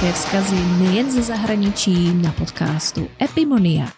Posloucháte vzkazy nejen ze zahraničí na podcastu Epimoniak.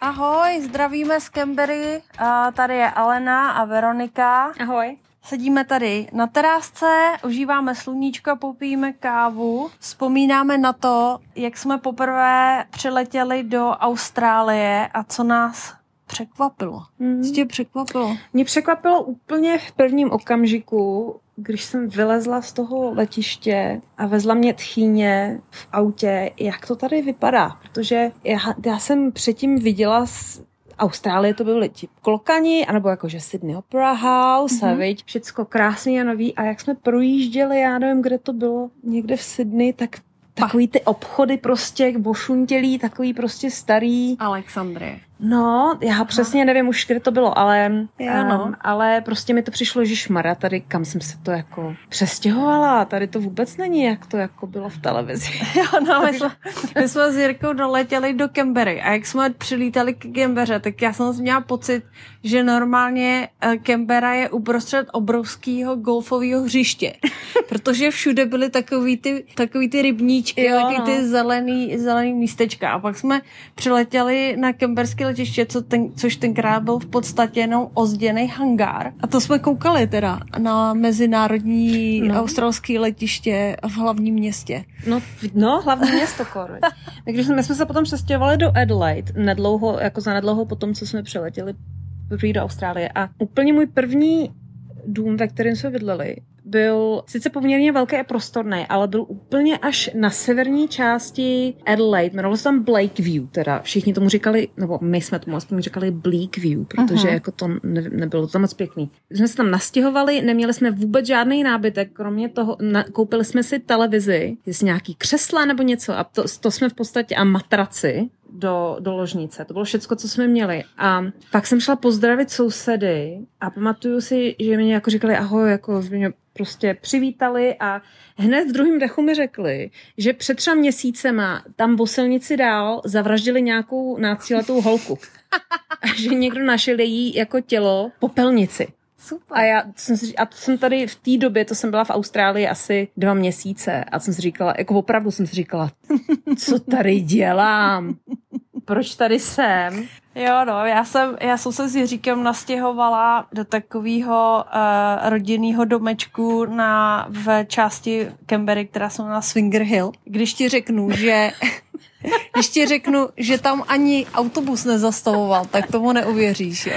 Ahoj, zdravíme z Kembery. A tady je Alena a Veronika. Ahoj. Sedíme tady na terásce, užíváme sluníčko, popijeme kávu. Vzpomínáme na to, jak jsme poprvé přiletěli do Austrálie a co nás překvapilo. Mm. Co tě překvapilo? Mě překvapilo úplně v prvním okamžiku, když jsem vylezla z toho letiště a vezla mě tchýně v autě, jak to tady vypadá. Protože já, já jsem předtím viděla z Austrálie to byly ti klokani, anebo jakože Sydney Opera House, mm-hmm. a viď, všecko krásný a nový. A jak jsme projížděli, já nevím, kde to bylo, někde v Sydney, tak takový ty obchody prostě bošuntělí, takový prostě starý. Alexandrie. No, já přesně nevím už, kde to bylo, ale, Jo, no. um, ale prostě mi to přišlo, že šmara tady, kam jsem se to jako přestěhovala, tady to vůbec není, jak to jako bylo v televizi. Jo, no, my jsme, my jsme s Jirkou doletěli do Kembery a jak jsme přilítali k Kembeře, tak já jsem měla pocit, že normálně eh, Kembera je uprostřed obrovského golfového hřiště, protože všude byly takový ty, takový ty rybníčky, Jo, takový no. ty zelený, zelený místečka a pak jsme přiletěli na Kemberské letiště, co ten, což tenkrát byl v podstatě jenom ozděný hangár a to jsme koukali teda na mezinárodní no. Australské letiště v hlavním městě. No, no hlavní město kor. viď. Takže my jsme se potom přestěhovali do Adelaide, nedlouho, jako za nedlouho potom, co jsme přiletěli poprvé do Austrálie. A úplně můj první dům, ve kterém jsme bydleli, byl sice poměrně velký a prostorný, ale byl úplně až na severní části Adelaide. Jmenovalo se tam Blakeview, teda všichni tomu říkali, nebo my jsme tomu aspoň říkali Bleakview, protože Mhm. jako to ne, nebylo to tam moc pěkný. My jsme se tam nastěhovali, neměli jsme vůbec žádný nábytek, kromě toho, na, koupili jsme si televizi, jestli nějaký křesla nebo něco a to, to jsme v podstatě, a matraci, do, do ložnice. To bylo všecko, co jsme měli. A pak jsem šla pozdravit sousedy a pamatuju si, že mě jako říkali ahoj, jako mě prostě přivítali a hned v druhém dechu mi řekli, že před třeba měsícema tam po silnici dál zavraždili nějakou náctiletou holku. A že někdo našel její jako tělo po pelnici. Super. A já jsem si, a to jsem tady v té době, to jsem byla v Austrálii asi dva měsíce a jsem si říkala, jako opravdu jsem si říkala, co tady dělám? Proč tady jsem? Jo, no, já jsem, já jsem se s Jiříkem nastěhovala do takového uh, rodinného domečku na, v části Canberry, která se jmenuje Swinger Hill. Když ti řeknu, že když ti řeknu, že tam ani autobus nezastavoval, tak tomu neuvěříš, jo.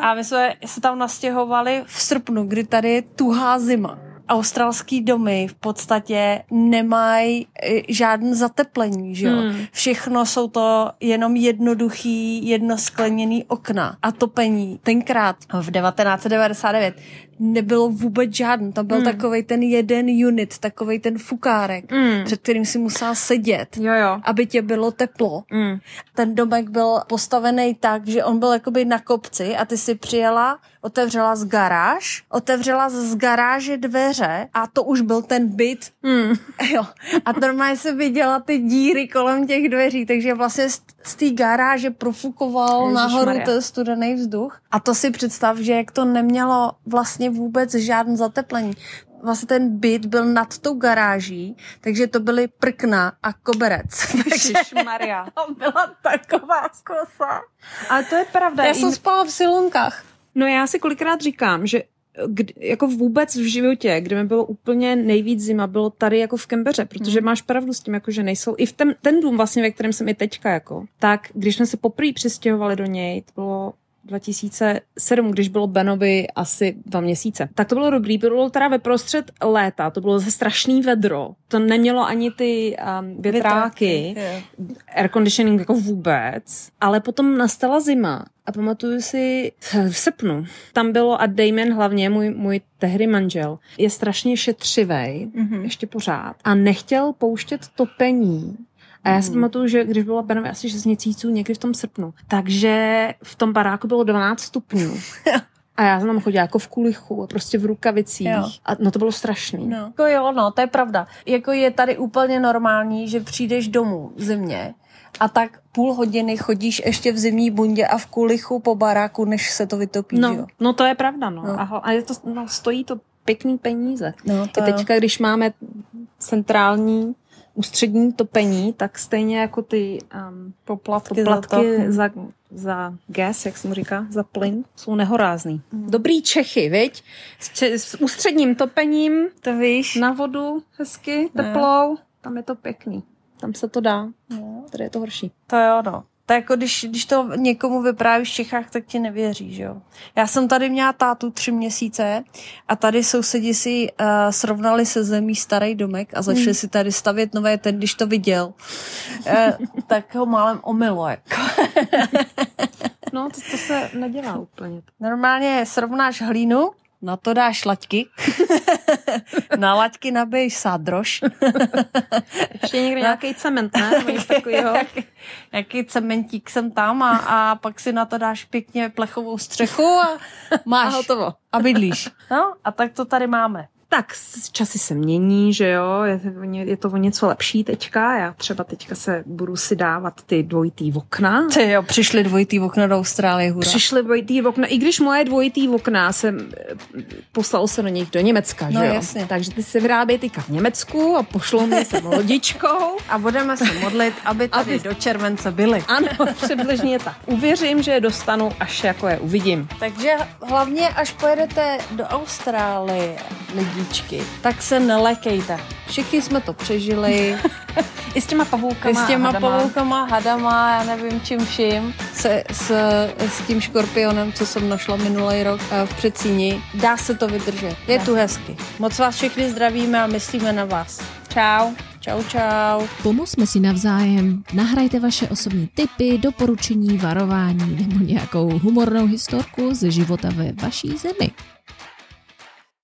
A my jsme se tam nastěhovali v srpnu, kdy tady je tuhá zima. Australský domy v podstatě nemají eh, žádné zateplení, že jo. Hmm. Všechno jsou to jenom jednoduchý, jednoskleněný okna a topení. Tenkrát v 1999 nebylo vůbec žádný. Tam byl Hmm. takovej ten jeden unit, takovej ten fukárek, Hmm. před kterým si musela sedět, Jo, jo. aby tě bylo teplo. Mm. Ten domek byl postavený tak, že on byl jakoby na kopci a ty si přijela, otevřela z garáž, otevřela z garáže dveře a to už byl ten byt. Mm. Jo. A normálně se viděla ty díry kolem těch dveří, takže vlastně z, z té garáže profukoval Ježišmarja. nahoru ten studený vzduch. A to si představ, že jak to nemělo vlastně vůbec žádný zateplení. Vlastně ten byt byl nad tou garáží, takže to byly prkna a koberec. Takže Maria. tam byla taková kosa. Ale to je pravda. Já jsem spala v silonkách. No já si kolikrát říkám, že kdy, jako vůbec v životě, kde mi bylo úplně nejvíc zima, bylo tady jako v Kembeře, protože máš pravdu s tím, jako že nejsou, i v ten, ten dům vlastně, ve kterém jsem i teďka, jako, tak když jsme se poprvé přistěhovali do něj, to bylo 2007, když bylo Benovi asi dva měsíce. Tak to bylo dobrý, bylo teda ve prostřed léta, to bylo zase strašný vedro, to nemělo ani ty um, větráky, Jo. air conditioning jako vůbec, ale potom nastala zima a pamatuju si v srpnu, tam bylo a Damon hlavně, můj, můj tehdy manžel, je strašně šetřivej, Mhm. ještě pořád, a nechtěl pouštět topení a já si pamatuju, že když bylo Benovi asi 6 měsíců, někdy v tom srpnu, takže v tom baráku bylo 12 stupňů. A já jsem tam chodila jako v kulichu prostě v rukavicích. Jo. A no to bylo strašný. No. Jako jo, no, to je pravda. Jako je tady úplně normální, že přijdeš domů v zimě a tak půl hodiny chodíš ještě v zimní bundě a v kulichu po baráku, než se to vytopí, No, jo? no to je pravda, no. No. A, a je to, no, stojí to pěkný peníze. No, to I teďka, když máme centrální ústřední topení, tak stejně jako ty um, Poplatky, poplatky za za, za gas, jak se mu říká, za plyn, jsou nehorázný. Dobrý Čechy, viď? S, če- s ústředním topením to. To víš? na vodu hezky, teplou, tam je to pěkný. Tam se to dá, No, tady je to horší. to jo, no. To jako když, když to někomu vyprávíš v Čechách, tak ti nevěří, že jo. Já jsem tady měla tátu tři měsíce a tady sousedi si uh, srovnali se zemí starý domek a začali si tady stavět nové, ten když to viděl, uh, tak ho málem omylo, jako. No, to, to se nedělá úplně. Normálně srovnáš hlínu, na to dáš laťky, na laťky nabiješ sádrož, Ještě někde nějaký cement, ne? Nějaký cementík sem tam a, a pak si na to dáš pěkně plechovou střechu a máš A hotovo. a bydlíš. No a tak to tady máme. Tak s- časy se mění, že jo, je, to o ně- je to o něco lepší teďka. Já třeba teďka se budu si dávat ty dvojitý okna. Ty jo, přišli dvojitý okna do Austrálie, hura. Přišly dvojitý okna, i když moje dvojitý okna jsem eh, poslal se do nich do Německa, No, že jo? jasně. Takže ty se vyrábějí teďka v Německu a pošlou mě sem lodičkou. A budeme se modlit, aby tady Aby- do července byli. Ano, přibližně tak. Uvěřím, že je dostanu, až jako je uvidím. Takže hlavně, až pojedete do Austrálie, lidičky, tak se nelekejte. Všichni jsme to přežili. I s těma I pavoukama s těma hadama. pavoukama, hadama, já nevím čím vším, se, s, s tím škorpionem, co jsem našla minulý rok eh, v Přecíni. Dá se to vydržet. Je Dá tu hezky. Moc vás všechny zdravíme a myslíme na vás. Čau. Čau, čau. Pomozme si navzájem, nahrajte vaše osobní tipy, doporučení, varování nebo nějakou humornou historku ze života ve vaší zemi.